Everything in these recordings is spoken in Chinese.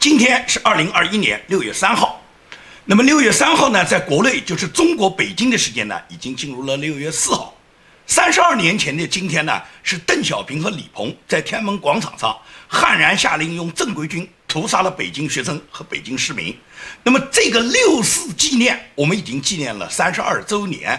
今天是二零二一年六月三号，那么六月三号呢，在国内就是中国北京的时间呢，已经进入了六月四号。三十二年前的今天呢，是邓小平和李鹏在天安门广场上悍然下令用正规军屠杀了北京学生和北京市民。那么这个六四纪念，我们已经纪念了三十二周年。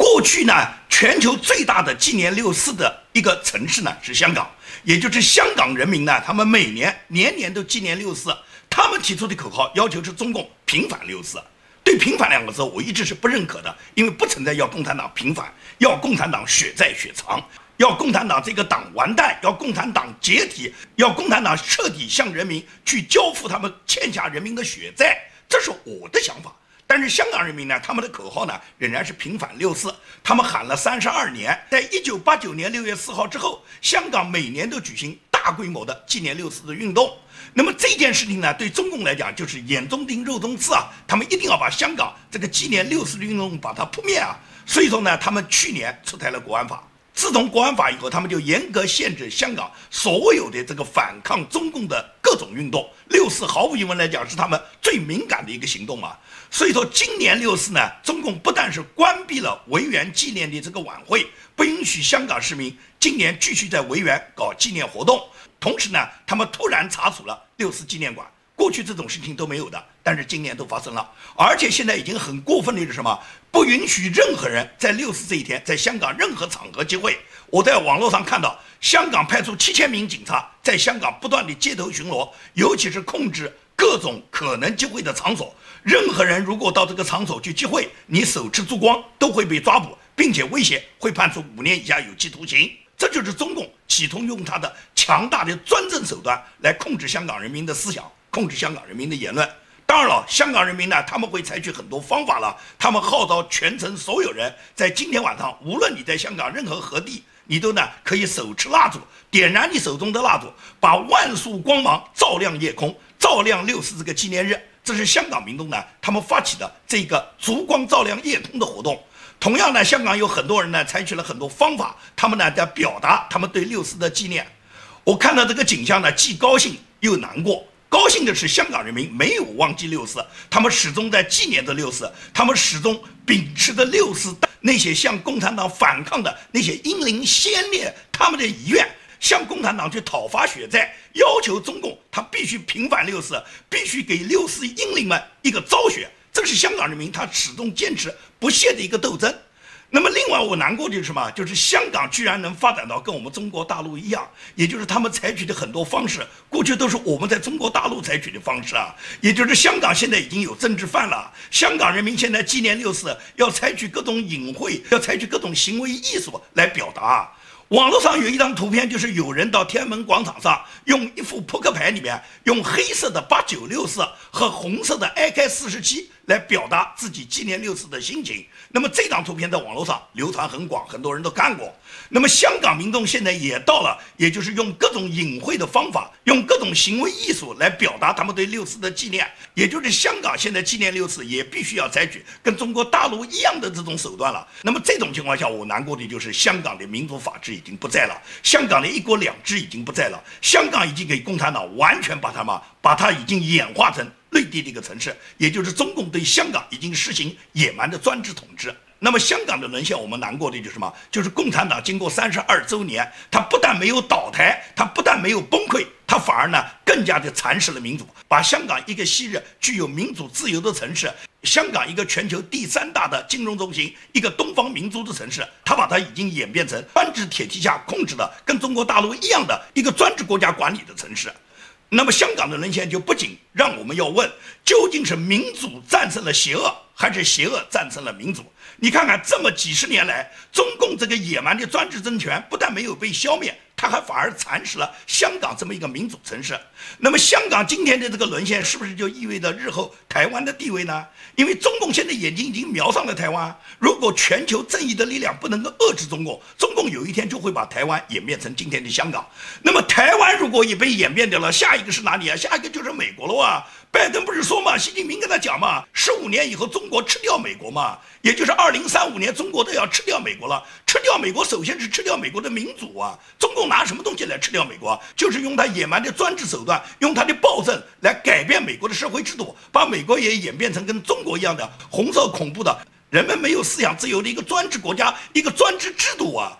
过去呢，全球最大的纪念六四的一个城市呢是香港。也就是香港人民呢，他们每年年年都纪念六四，他们提出的口号要求是中共平反六四。对“平反”两个字，我一直是不认可的，因为不存在要共产党平反，要共产党血债血偿，要共产党这个党完蛋，要共产党解体，要共产党彻底向人民去交付他们欠下人民的血债，这是我的想法。但是香港人民呢，他们的口号呢仍然是平反六四，他们喊了三十二年。在一九八九年六月四号之后，香港每年都举行大规模的纪念六四的运动。那么这件事情呢，对中共来讲就是眼中钉、肉中刺啊，他们一定要把香港这个纪念六四的运动把它扑灭啊。所以说呢，他们去年出台了国安法。自从国安法以后，他们就严格限制香港所有的这个反抗中共的各种运动。六四毫无疑问来讲是他们最敏感的一个行动啊。所以说，今年六四呢，中共不但是关闭了维园纪念的这个晚会，不允许香港市民今年继续在维园搞纪念活动，同时呢，他们突然查处了六四纪念馆。过去这种事情都没有的，但是今年都发生了，而且现在已经很过分的是什么？不允许任何人在六四这一天在香港任何场合集会。我在网络上看到，香港派出七千名警察在香港不断的街头巡逻，尤其是控制各种可能集会的场所。任何人如果到这个场所去集会，你手持烛光都会被抓捕，并且威胁会判处五年以下有期徒刑。这就是中共企图用他的强大的专政手段来控制香港人民的思想。控制香港人民的言论，当然了，香港人民呢，他们会采取很多方法了。他们号召全城所有人，在今天晚上，无论你在香港任何何地，你都呢可以手持蜡烛，点燃你手中的蜡烛，把万束光芒照亮夜空，照亮六四这个纪念日。这是香港民众呢，他们发起的这个烛光照亮夜空的活动。同样呢，香港有很多人呢，采取了很多方法，他们呢在表达他们对六四的纪念。我看到这个景象呢，既高兴又难过。高兴的是，香港人民没有忘记六四，他们始终在纪念着六四，他们始终秉持着六四那些向共产党反抗的那些英灵先烈他们的遗愿，向共产党去讨伐血债，要求中共他必须平反六四，必须给六四英灵们一个昭雪。这是香港人民他始终坚持不懈的一个斗争。那么，另外我难过的是什么？就是香港居然能发展到跟我们中国大陆一样，也就是他们采取的很多方式，过去都是我们在中国大陆采取的方式啊。也就是香港现在已经有政治犯了，香港人民现在纪念六四要采取各种隐晦，要采取各种行为艺术来表达。网络上有一张图片，就是有人到天安门广场上，用一副扑克牌里面用黑色的八九六四和红色的 AK 四十七来表达自己纪念六四的心情。那么这张图片在网络上流传很广，很多人都看过。那么香港民众现在也到了，也就是用各种隐晦的方法，用各种行为艺术来表达他们对六四的纪念。也就是香港现在纪念六四也必须要采取跟中国大陆一样的这种手段了。那么这种情况下，我难过的就是香港的民主法治已经不在了，香港的一国两制已经不在了，香港已经给共产党完全把他们，把它已经演化成内地的一个城市，也就是中共对香港已经实行野蛮的专制统治。那么香港的沦陷，我们难过的就是什么？就是共产党经过三十二周年，它不但没有倒台，它不但没有崩溃，它反而呢更加的蚕食了民主，把香港一个昔日具有民主自由的城市，香港一个全球第三大的金融中心，一个东方明珠的城市，它把它已经演变成专制铁蹄下控制的，跟中国大陆一样的一个专制国家管理的城市。那么香港的沦陷就不仅让我们要问，究竟是民主战胜了邪恶，还是邪恶战胜了民主？你看看，这么几十年来，中共这个野蛮的专制政权不但没有被消灭，它还反而蚕食了香港这么一个民主城市。那么，香港今天的这个沦陷，是不是就意味着日后台湾的地位呢？因为中共现在眼睛已经瞄上了台湾，如果全球正义的力量不能够遏制中共，中共有一天就会把台湾演变成今天的香港。那么，台湾如果也被演变掉了，下一个是哪里啊？下一个就是美国了啊！拜登不是说嘛，习近平跟他讲嘛，十五年以后中国吃掉美国嘛，也就是二零三五年中国都要吃掉美国了。吃掉美国，首先是吃掉美国的民主啊！中共拿什么东西来吃掉美国？就是用他野蛮的专制手段，用他的暴政来改变美国的社会制度，把美国也演变成跟中国一样的红色恐怖的人们没有思想自由的一个专制国家，一个专制制度啊！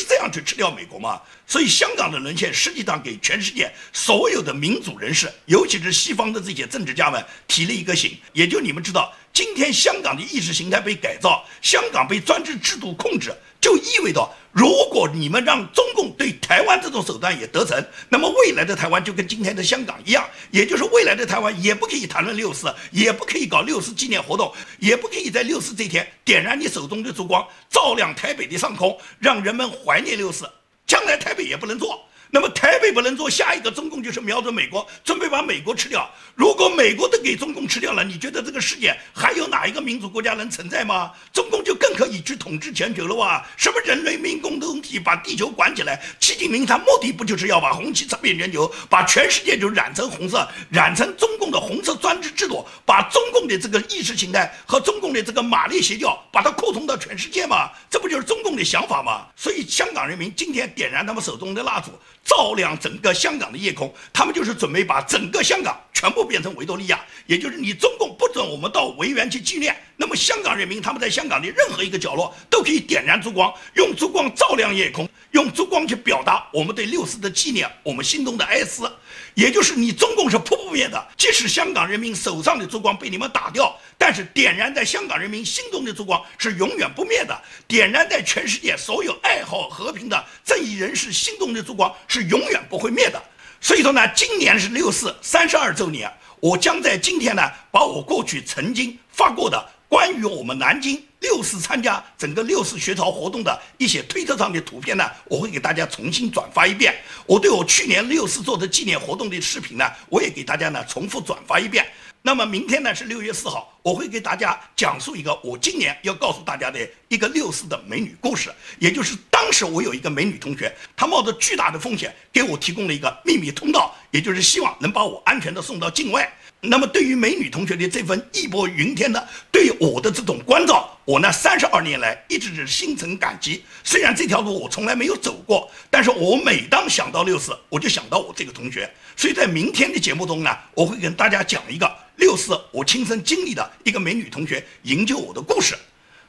是这样去吃掉美国吗？所以香港的沦陷实际上给全世界所有的民主人士，尤其是西方的这些政治家们提了一个醒，也就你们知道，今天香港的意识形态被改造，香港被专制制度控制。就意味着，如果你们让中共对台湾这种手段也得逞，那么未来的台湾就跟今天的香港一样，也就是未来的台湾也不可以谈论六四，也不可以搞六四纪念活动，也不可以在六四这天点燃你手中的烛光，照亮台北的上空，让人们怀念六四。将来台北也不能做。那么台北不能做，下一个中共就是瞄准美国，准备把美国吃掉。如果美国都给中共吃掉了，你觉得这个世界还有哪一个民主国家能存在吗？中共就更可以去统治全球了哇！什么人类民共同体，把地球管起来？习近平他目的不就是要把红旗插遍全球，把全世界就染成红色，染成中共的红色专制制度，把中共的这个意识形态和中共的这个马列邪教，把它扩充到全世界吗？这不就是中共的想法吗？所以香港人民今天点燃他们手中的蜡烛。照亮整个香港的夜空，他们就是准备把整个香港全部变成维多利亚，也就是你中共不准我们到维园去纪念，那么香港人民他们在香港的任何一个角落都可以点燃烛光，用烛光照亮夜空，用烛光去表达我们对六四的纪念，我们心中的哀思。也就是你中共是扑不灭的，即使香港人民手上的烛光被你们打掉，但是点燃在香港人民心中的烛光是永远不灭的，点燃在全世界所有爱好和平的正义人士心中的烛光是永远不会灭的。所以说呢，今年是六四三十二周年，我将在今天呢，把我过去曾经发过的。关于我们南京六四参加整个六四学潮活动的一些推特上的图片呢，我会给大家重新转发一遍。我对我去年六四做的纪念活动的视频呢，我也给大家呢重复转发一遍。那么明天呢是六月四号，我会给大家讲述一个我今年要告诉大家的一个六四的美女故事，也就是当时我有一个美女同学，她冒着巨大的风险给我提供了一个秘密通道，也就是希望能把我安全的送到境外。那么，对于美女同学的这份义薄云天的对我的这种关照，我呢三十二年来一直是心存感激。虽然这条路我从来没有走过，但是我每当想到六四，我就想到我这个同学。所以在明天的节目中呢，我会跟大家讲一个六四我亲身经历的一个美女同学营救我的故事。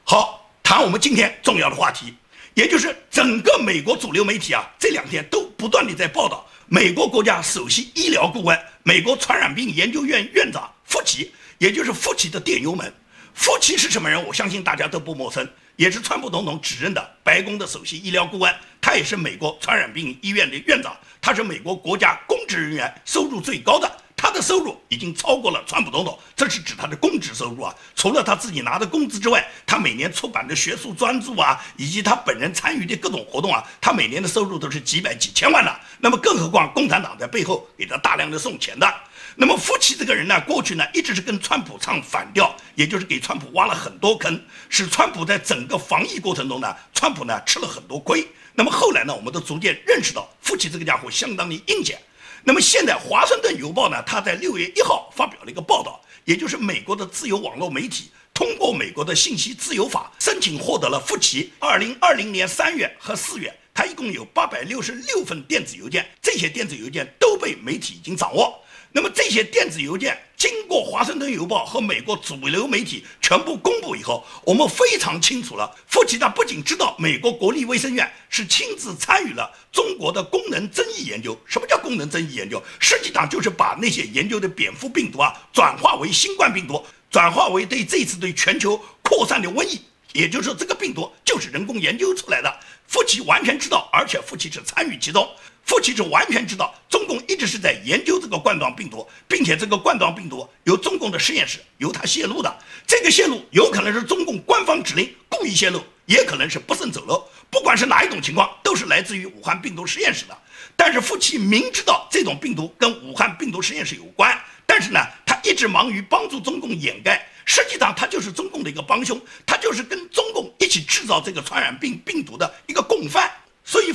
好，谈我们今天重要的话题，也就是整个美国主流媒体啊，这两天都不断的在报道。美国国家首席医疗顾问、美国传染病研究院院长福奇，也就是福奇的电邮门。福奇是什么人？我相信大家都不陌生，也是川普总统指认的白宫的首席医疗顾问。他也是美国传染病医院的院长，他是美国国家公职人员收入最高的。他的收入已经超过了川普总统，这是指他的公职收入啊。除了他自己拿的工资之外，他每年出版的学术专著啊，以及他本人参与的各种活动啊，他每年的收入都是几百几千万的。那么，更何况共产党在背后给他大量的送钱的。那么，夫妻这个人呢，过去呢一直是跟川普唱反调，也就是给川普挖了很多坑，使川普在整个防疫过程中呢，川普呢吃了很多亏。那么后来呢，我们都逐渐认识到，夫妻这个家伙相当的阴险。那么现在，《华盛顿邮报》呢，他在六月一号发表了一个报道，也就是美国的自由网络媒体通过美国的信息自由法申请获得了福奇二零二零年三月和四月，他一共有八百六十六份电子邮件，这些电子邮件都被媒体已经掌握。那么这些电子邮件经过华盛顿邮报和美国主流媒体全部公布以后，我们非常清楚了。福奇他不仅知道美国国立卫生院是亲自参与了中国的功能增益研究。什么叫功能增益研究？实际上就是把那些研究的蝙蝠病毒啊，转化为新冠病毒，转化为对这次对全球扩散的瘟疫。也就是说，这个病毒就是人工研究出来的。福奇完全知道，而且福奇是参与其中。福奇是完全知道，中共一直是在研究这个冠状病毒，并且这个冠状病毒由中共的实验室由他泄露的。这个泄露有可能是中共官方指令故意泄露，也可能是不慎走漏。不管是哪一种情况，都是来自于武汉病毒实验室的。但是福奇明知道这种病毒跟武汉病毒实验室有关，但是呢，他一直忙于帮助中共掩盖。实际上，他就是中共的一个帮凶，他就是跟中共一起制造这个传染病病毒的一个共犯。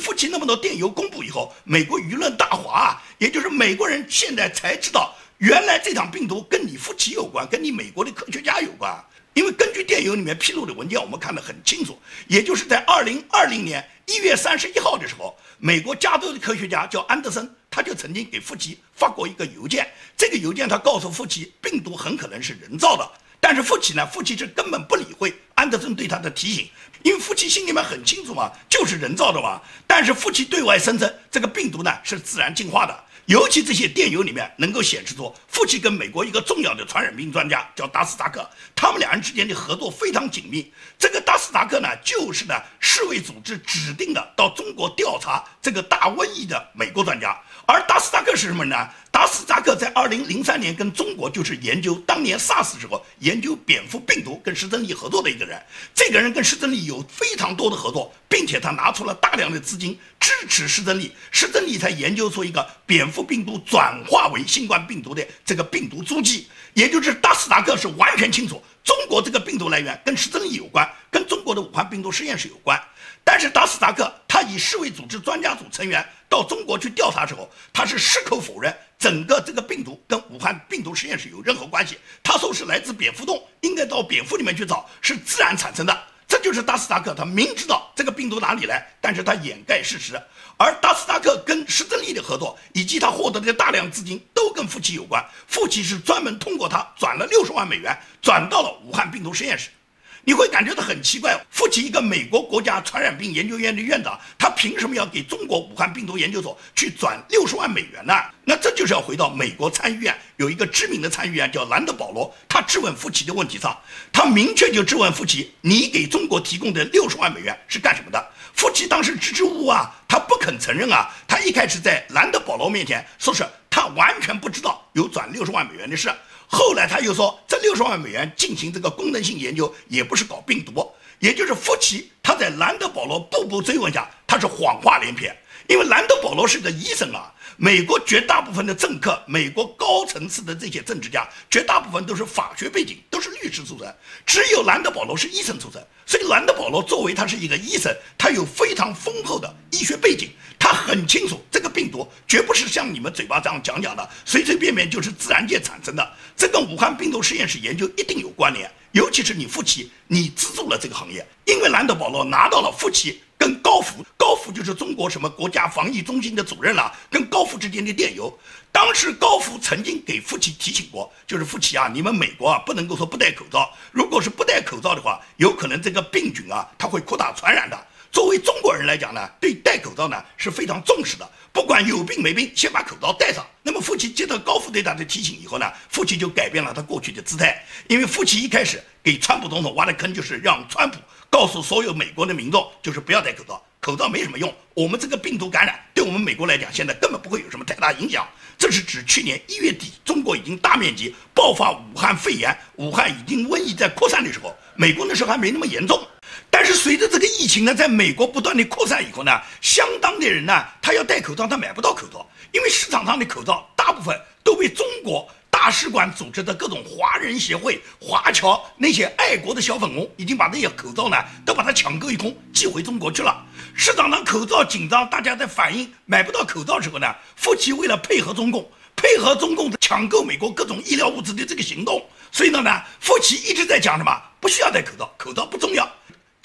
所以，夫妻那么多电邮公布以后，美国舆论大哗，也就是美国人现在才知道，原来这场病毒跟你夫妻有关，跟你美国的科学家有关。因为根据电邮里面披露的文件，我们看得很清楚，也就是在二零二零年一月三十一号的时候，美国加州的科学家叫安德森，他就曾经给夫妻发过一个邮件。这个邮件他告诉夫妻，病毒很可能是人造的。但是夫妻呢，夫妻是根本不理会安德森对他的提醒，因为夫妻心里面很清楚嘛，就是人造的嘛。但是夫妻对外声称，这个病毒呢是自然进化的。尤其这些电邮里面能够显示出，夫妻跟美国一个重要的传染病专家叫达斯达克，他们两人之间的合作非常紧密。这个达斯达克呢，就是呢世卫组织指定的到中国调查这个大瘟疫的美国专家。而达斯达克是什么呢？斯达克在二零零三年跟中国就是研究当年 SARS 时候研究蝙蝠病毒跟施珍利合作的一个人。这个人跟施珍利有非常多的合作，并且他拿出了大量的资金支持施珍利，施珍利才研究出一个蝙蝠病毒转化为新冠病毒的这个病毒踪迹。也就是达斯达克是完全清楚中国这个病毒来源跟施珍利有关，跟中国的武汉病毒实验室有关。但是达斯达克他以世卫组织专家组成员到中国去调查时候，他是矢口否认整个这个病毒跟武汉病毒实验室有任何关系。他说是来自蝙蝠洞，应该到蝙蝠里面去找，是自然产生的。这就是达斯达克，他明知道这个病毒哪里来，但是他掩盖事实。而达斯达克跟施正利的合作，以及他获得的大量资金，都跟父亲有关。父亲是专门通过他转了六十万美元，转到了武汉病毒实验室。你会感觉到很奇怪，夫妻一个美国国家传染病研究院的院长，他凭什么要给中国武汉病毒研究所去转六十万美元呢？那这就是要回到美国参议院有一个知名的参议员叫兰德保罗，他质问夫妻的问题上，他明确就质问夫妻：你给中国提供的六十万美元是干什么的？夫妻当时支支吾吾啊，他不肯承认啊，他一开始在兰德保罗面前说是他完全不知道有转六十万美元的事。后来他又说，这六十万美元进行这个功能性研究，也不是搞病毒，也就是夫妻他在兰德保罗步步追问下，他是谎话连篇。因为兰德保罗是个医生啊，美国绝大部分的政客，美国高层次的这些政治家，绝大部分都是法学背景，都是律师出身，只有兰德保罗是医生出身。所以兰德保罗作为他是一个医生，他有非常丰厚的医学背景。他很清楚，这个病毒绝不是像你们嘴巴这样讲讲的，随随便便就是自然界产生的。这跟武汉病毒实验室研究一定有关联。尤其是你夫妻，你资助了这个行业，因为兰德保罗拿到了夫妻跟高福，高福就是中国什么国家防疫中心的主任了，跟高福之间的电邮。当时高福曾经给夫妻提醒过，就是夫妻啊，你们美国啊不能够说不戴口罩，如果是不戴口罩的话，有可能这个病菌啊它会扩大传染的。作为中国人来讲呢，对戴口罩呢是非常重视的。不管有病没病，先把口罩戴上。那么，夫妻接到高副队长的提醒以后呢，夫妻就改变了他过去的姿态。因为夫妻一开始给川普总统挖的坑，就是让川普告诉所有美国的民众，就是不要戴口罩，口罩没什么用。我们这个病毒感染对我们美国来讲，现在根本不会有什么太大影响。这是指去年一月底，中国已经大面积爆发武汉肺炎，武汉已经瘟疫在扩散的时候，美国那时候还没那么严重。但是随着这个疫情呢，在美国不断的扩散以后呢，相当的人呢，他要戴口罩，他买不到口罩，因为市场上的口罩大部分都被中国大使馆组织的各种华人协会、华侨那些爱国的小粉红，已经把那些口罩呢，都把它抢购一空，寄回中国去了。市场上口罩紧张，大家在反映买不到口罩时候呢，夫妻为了配合中共，配合中共抢购美国各种医疗物资的这个行动，所以呢呢，夫妻一直在讲什么？不需要戴口罩，口罩不重要。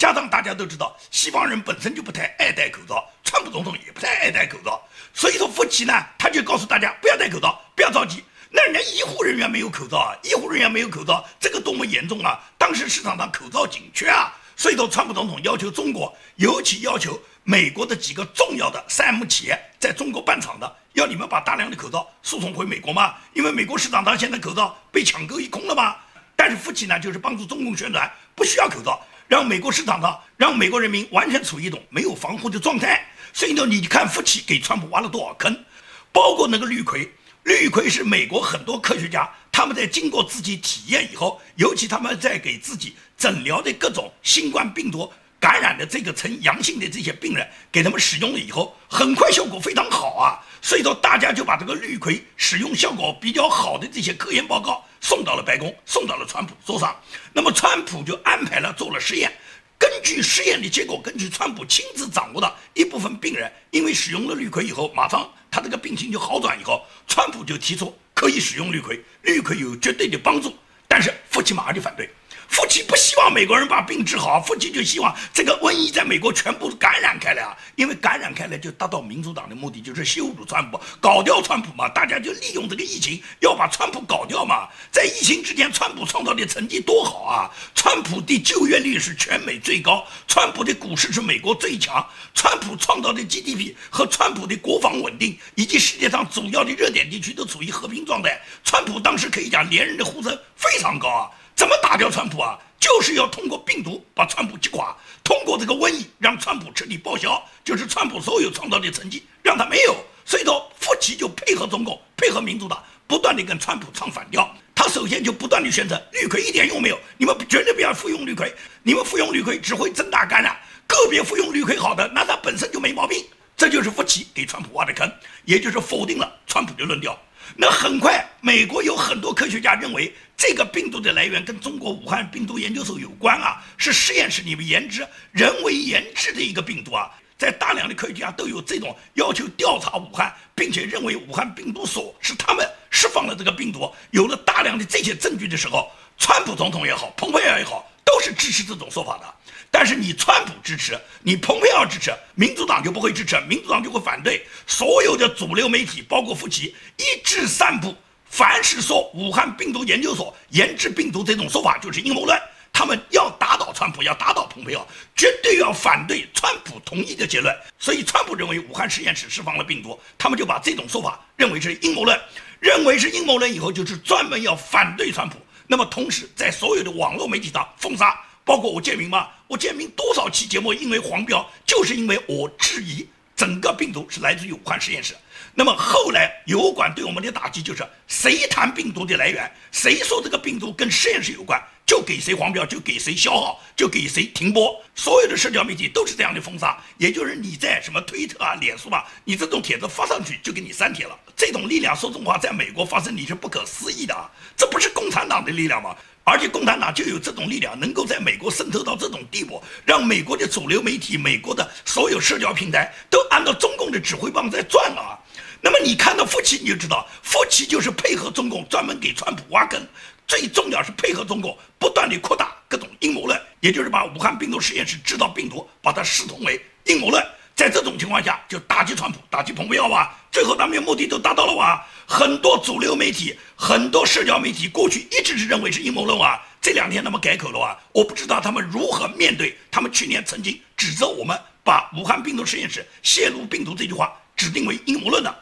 加上大家都知道，西方人本身就不太爱戴口罩，川普总统也不太爱戴口罩，所以说福奇呢，他就告诉大家不要戴口罩，不要着急。那人家医护人员没有口罩啊，医护人员没有口罩，这个多么严重啊！当时市场上口罩紧缺啊，所以说川普总统要求中国，尤其要求美国的几个重要的三 M 企业在中国办厂的，要你们把大量的口罩输送回美国嘛，因为美国市场上现在口罩被抢购一空了嘛。但是福奇呢，就是帮助中共宣传不需要口罩。让美国市场上，让美国人民完全处于一种没有防护的状态。所以呢，你看，福奇给川普挖了多少坑，包括那个绿葵，绿葵是美国很多科学家他们在经过自己体验以后，尤其他们在给自己诊疗的各种新冠病毒感染的这个呈阳性的这些病人，给他们使用了以后，很快效果非常好啊。所以说，大家就把这个氯喹使用效果比较好的这些科研报告送到了白宫，送到了川普桌上。那么，川普就安排了做了实验。根据实验的结果，根据川普亲自掌握的一部分病人，因为使用了氯喹以后，马上他这个病情就好转。以后，川普就提出。可以使用氯喹，氯喹有绝对的帮助。但是福奇马上就反对。夫妻不希望美国人把病治好，夫妻就希望这个瘟疫在美国全部感染开来啊！因为感染开来就达到民主党的目的，就是羞辱川普，搞掉川普嘛。大家就利用这个疫情要把川普搞掉嘛。在疫情之前，川普创造的成绩多好啊！川普的就业率是全美最高，川普的股市是美国最强，川普创造的 GDP 和川普的国防稳定，以及世界上主要的热点地区都处于和平状态。川普当时可以讲连任的呼声非常高啊。怎么打掉川普啊？就是要通过病毒把川普击垮，通过这个瘟疫让川普彻底报销，就是川普所有创造的成绩让他没有。所以说，福奇就配合中共，配合民主党，不断的跟川普唱反调。他首先就不断的宣称氯喹一点用没有，你们绝对不要服用氯喹，你们服用氯喹只会增大感染。个别服用氯喹好的，那他本身就没毛病。这就是福奇给川普挖的坑，也就是否定了川普的论调。那很快，美国有很多科学家认为，这个病毒的来源跟中国武汉病毒研究所有关啊，是实验室里面研制、人为研制的一个病毒啊。在大量的科学家都有这种要求调查武汉，并且认为武汉病毒所是他们释放了这个病毒。有了大量的这些证据的时候，川普总统也好，蓬佩奥也好，都是支持这种说法的。但是你川普支持，你蓬佩奥支持，民主党就不会支持，民主党就会反对。所有的主流媒体，包括福奇，一致散布，凡是说武汉病毒研究所研制病毒这种说法就是阴谋论。他们要打倒川普，要打倒蓬佩奥，绝对要反对川普同意的结论。所以川普认为武汉实验室释放了病毒，他们就把这种说法认为是阴谋论，认为是阴谋论以后，就是专门要反对川普。那么同时在所有的网络媒体上封杀。包括我建明吗？我建明多少期节目因为黄标，就是因为我质疑整个病毒是来自于武汉实验室。那么后来油管对我们的打击就是，谁谈病毒的来源，谁说这个病毒跟实验室有关，就给谁黄标，就给谁消耗，就给谁停播。所有的社交媒体都是这样的封杀，也就是你在什么推特啊、脸书啊，你这种帖子发上去就给你删帖了。这种力量说实话，在美国发生你是不可思议的啊！这不是共产党的力量吗？而且共产党就有这种力量，能够在美国渗透到这种地步，让美国的主流媒体、美国的所有社交平台都按照中共的指挥棒在转啊。那么你看到福奇，你就知道福奇就是配合中共，专门给川普挖坑。最重要是配合中共，不断的扩大各种阴谋论，也就是把武汉病毒实验室制造病毒，把它视同为阴谋论。在这种情况下，就打击川普，打击蓬佩奥啊，最后他们的目的都达到了哇！很多主流媒体、很多社交媒体过去一直是认为是阴谋论啊，这两天他们改口了啊！我不知道他们如何面对他们去年曾经指责我们把武汉病毒实验室泄露病毒这句话指定为阴谋论的。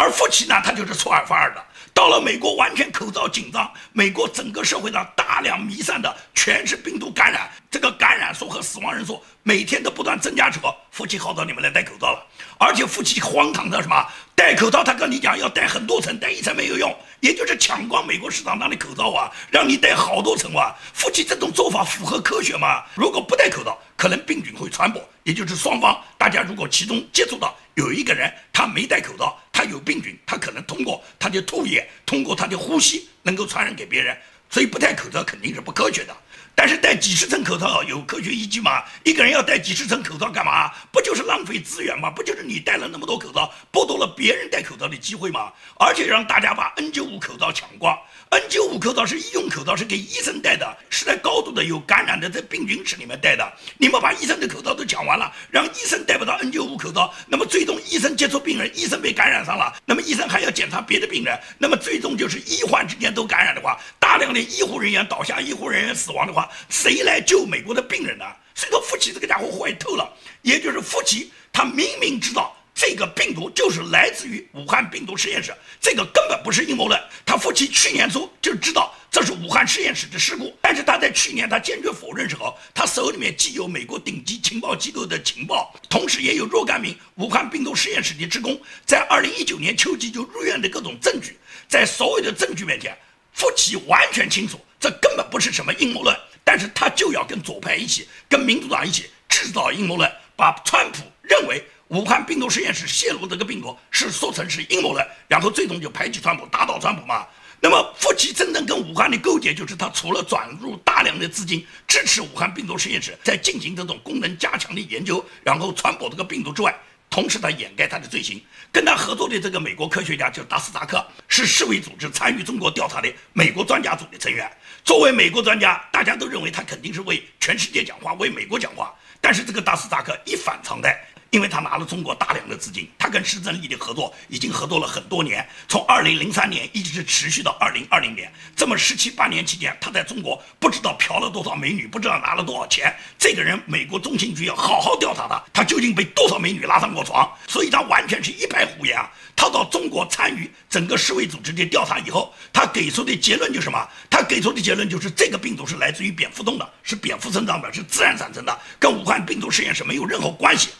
而福奇呢，他就是出尔反尔的。到了美国，完全口罩紧张，美国整个社会上大量弥散的全是病毒感染，这个感染数和死亡人数每天都不断增加之后，福奇号召你们来戴口罩了。而且福奇荒唐的什么？戴口罩，他跟你讲要戴很多层，戴一层没有用，也就是抢光美国市场上的口罩啊，让你戴好多层哇。福奇这种做法符合科学吗？如果不戴口罩，可能病菌会传播，也就是双方大家如果其中接触到有一个人他没戴口罩。他有病菌，他可能通过他的唾液，通过他的呼吸，能够传染给别人。所以不戴口罩肯定是不科学的。但是戴几十层口罩有科学依据吗？一个人要戴几十层口罩干嘛？不就是浪费资源吗？不就是你戴了那么多口罩，剥夺了别人戴口罩的机会吗？而且让大家把 N95 口罩抢光。N95 口罩是医用口罩，是给医生戴的，是在高度的有感染的在病菌室里面戴的。你们把医生的口罩都抢完了，让医生戴不到 N95 口罩，那么最终医生接触病人，医生被感染上了，那么医生还要检查别的病人，那么最终就是医患之间都感染的话，大量的医护人员倒下，医护人员死亡的话，谁来救美国的病人呢？所以说，福奇这个家伙坏透了，也就是福奇，他明明知道。这个病毒就是来自于武汉病毒实验室，这个根本不是阴谋论。他父亲去年初就知道这是武汉实验室的事故，但是他在去年他坚决否认时候，他手里面既有美国顶级情报机构的情报，同时也有若干名武汉病毒实验室的职工在二零一九年秋季就入院的各种证据，在所有的证据面前，夫妻完全清楚这根本不是什么阴谋论，但是他就要跟左派一起，跟民主党一起制造阴谋论，把川普认为。武汉病毒实验室泄露这个病毒是说成是阴谋了，然后最终就排挤川普，打倒川普嘛。那么，福奇真正跟武汉的勾结，就是他除了转入大量的资金支持武汉病毒实验室在进行这种功能加强的研究，然后传播这个病毒之外，同时他掩盖他的罪行。跟他合作的这个美国科学家叫达斯扎克，是世卫组织参与中国调查的美国专家组的成员。作为美国专家，大家都认为他肯定是为全世界讲话，为美国讲话。但是这个达斯扎克一反常态。因为他拿了中国大量的资金，他跟施正丽的合作已经合作了很多年，从二零零三年一直持续到二零二零年，这么十七八年期间，他在中国不知道嫖了多少美女，不知道拿了多少钱。这个人，美国中情局要好好调查他，他究竟被多少美女拉上过床？所以他完全是一派胡言啊！他到中国参与整个世卫组织的调查以后，他给出的结论就是什么？他给出的结论就是这个病毒是来自于蝙蝠洞的，是蝙蝠身上的，是自然产生的，跟武汉病毒实验室没有任何关系。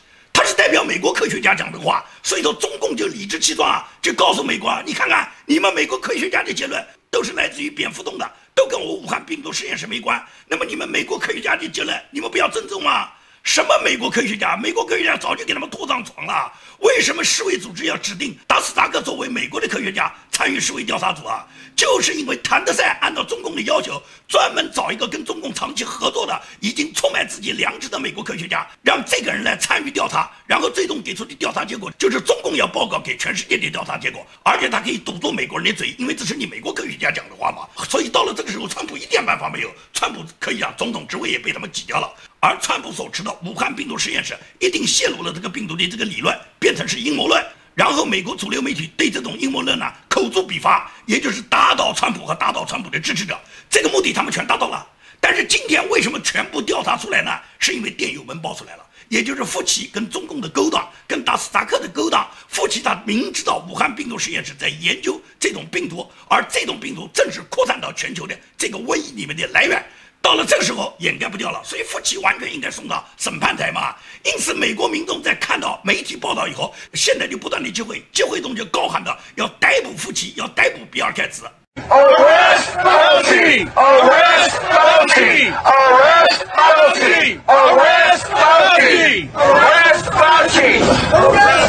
代表美国科学家讲的话，所以说中共就理直气壮啊，就告诉美国啊，你看看你们美国科学家的结论都是来自于蝙蝠洞的，都跟我武汉病毒实验室没关。那么你们美国科学家的结论，你们不要尊重吗？什么美国科学家？美国科学家早就给他们拖上床了。为什么世卫组织要指定达斯扎克作为美国的科学家参与世卫调查组啊？就是因为谭德赛按照中共的要求，专门找一个跟中共长期合作的、已经出卖自己良知的美国科学家，让这个人来参与调查，然后最终给出的调查结果就是中共要报告给全世界的调查结果，而且他可以堵住美国人的嘴，因为这是你美国科学家讲的话嘛。所以到了这个时候，川普一点办法没有，川普可以啊总统职位也被他们挤掉了。而川普所持的武汉病毒实验室一定泄露了这个病毒的这个理论，变成是阴谋论，然后美国主流媒体对这种阴谋论呢口诛笔伐，也就是打倒川普和打倒川普的支持者，这个目的他们全达到了。但是今天为什么全部调查出来呢？是因为电邮门爆出来了，也就是福奇跟中共的勾当，跟达斯扎克的勾当。福奇他明知道武汉病毒实验室在研究这种病毒，而这种病毒正是扩散到全球的这个瘟疫里面的来源。到了这个时候，掩盖不掉了，所以夫妻完全应该送到审判台嘛。因此，美国民众在看到媒体报道以后，现在就不断的集会，集会中就高喊着要逮捕夫妻，要逮捕比尔盖茨。Arrest Fauci! Arrest Fauci! Arrest Fauci! Arrest Fauci! Arrest Fauci!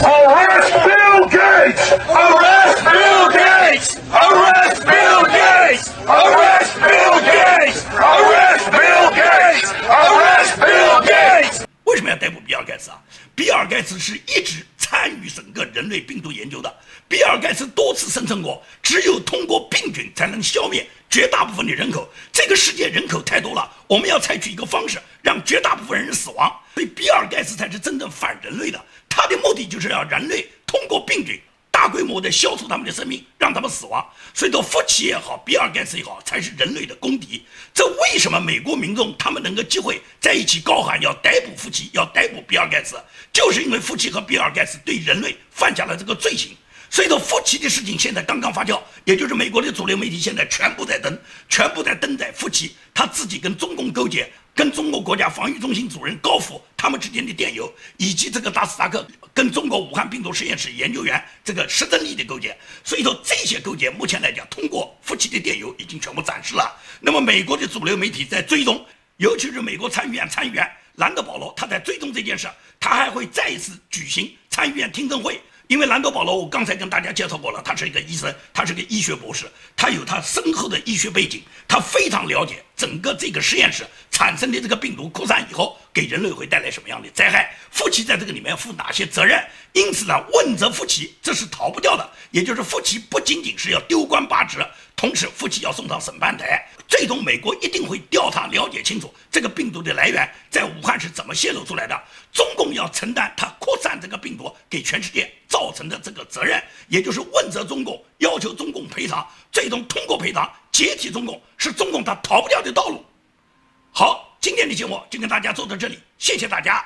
Arrest Bill Gates! Arrest Bill Gates! Arrest Bill Gates! Arrest Bill Gates! Arrest Bill Gates! Arrest Bill Gates! 为什么要逮捕比尔盖茨啊？比尔盖茨是一直参与整个人类病毒研究的。比尔盖茨多次声称过，只有通过病菌才能消灭绝大部分的人口。这个世界人口太多了，我们要采取一个方式，让绝大部分人死亡。所以比尔盖茨才是真正反人类的，他的目的就是要人类通过病菌大规模的消除他们的生命，让他们死亡。所以说，福奇也好，比尔盖茨也好，才是人类的公敌。这为什么美国民众他们能够机会在一起高喊要逮捕福奇，要逮捕比尔盖茨，就是因为福奇和比尔盖茨对人类犯下了这个罪行。所以说，福奇的事情现在刚刚发酵，也就是美国的主流媒体现在全部在登，全部在登载福奇他自己跟中共勾结，跟中国国家防御中心主任高福他们之间的电邮，以及这个达斯达克跟中国武汉病毒实验室研究员这个石正丽的勾结。所以说，这些勾结目前来讲，通过夫妻的电邮已经全部展示了。那么，美国的主流媒体在追踪，尤其是美国参议院参议员兰德保罗，他在追踪这件事，他还会再一次举行参议院听证会。因为兰多保罗，我刚才跟大家介绍过了，他是一个医生，他是个医学博士，他有他深厚的医学背景，他非常了解整个这个实验室产生的这个病毒扩散以后给人类会带来什么样的灾害，夫妻在这个里面负哪些责任。因此呢，问责夫妻这是逃不掉的，也就是夫妻不仅仅是要丢官罢职，同时夫妻要送上审判台，最终美国一定会调查了解清楚这个病毒的来源在武汉是怎么泄露出来的，中共要承担它扩散这个病毒给全世界造成的这个责任，也就是问责中共，要求中共赔偿，最终通过赔偿解体中共，是中共他逃不掉的道路。好，今天的节目就跟大家做到这里，谢谢大家。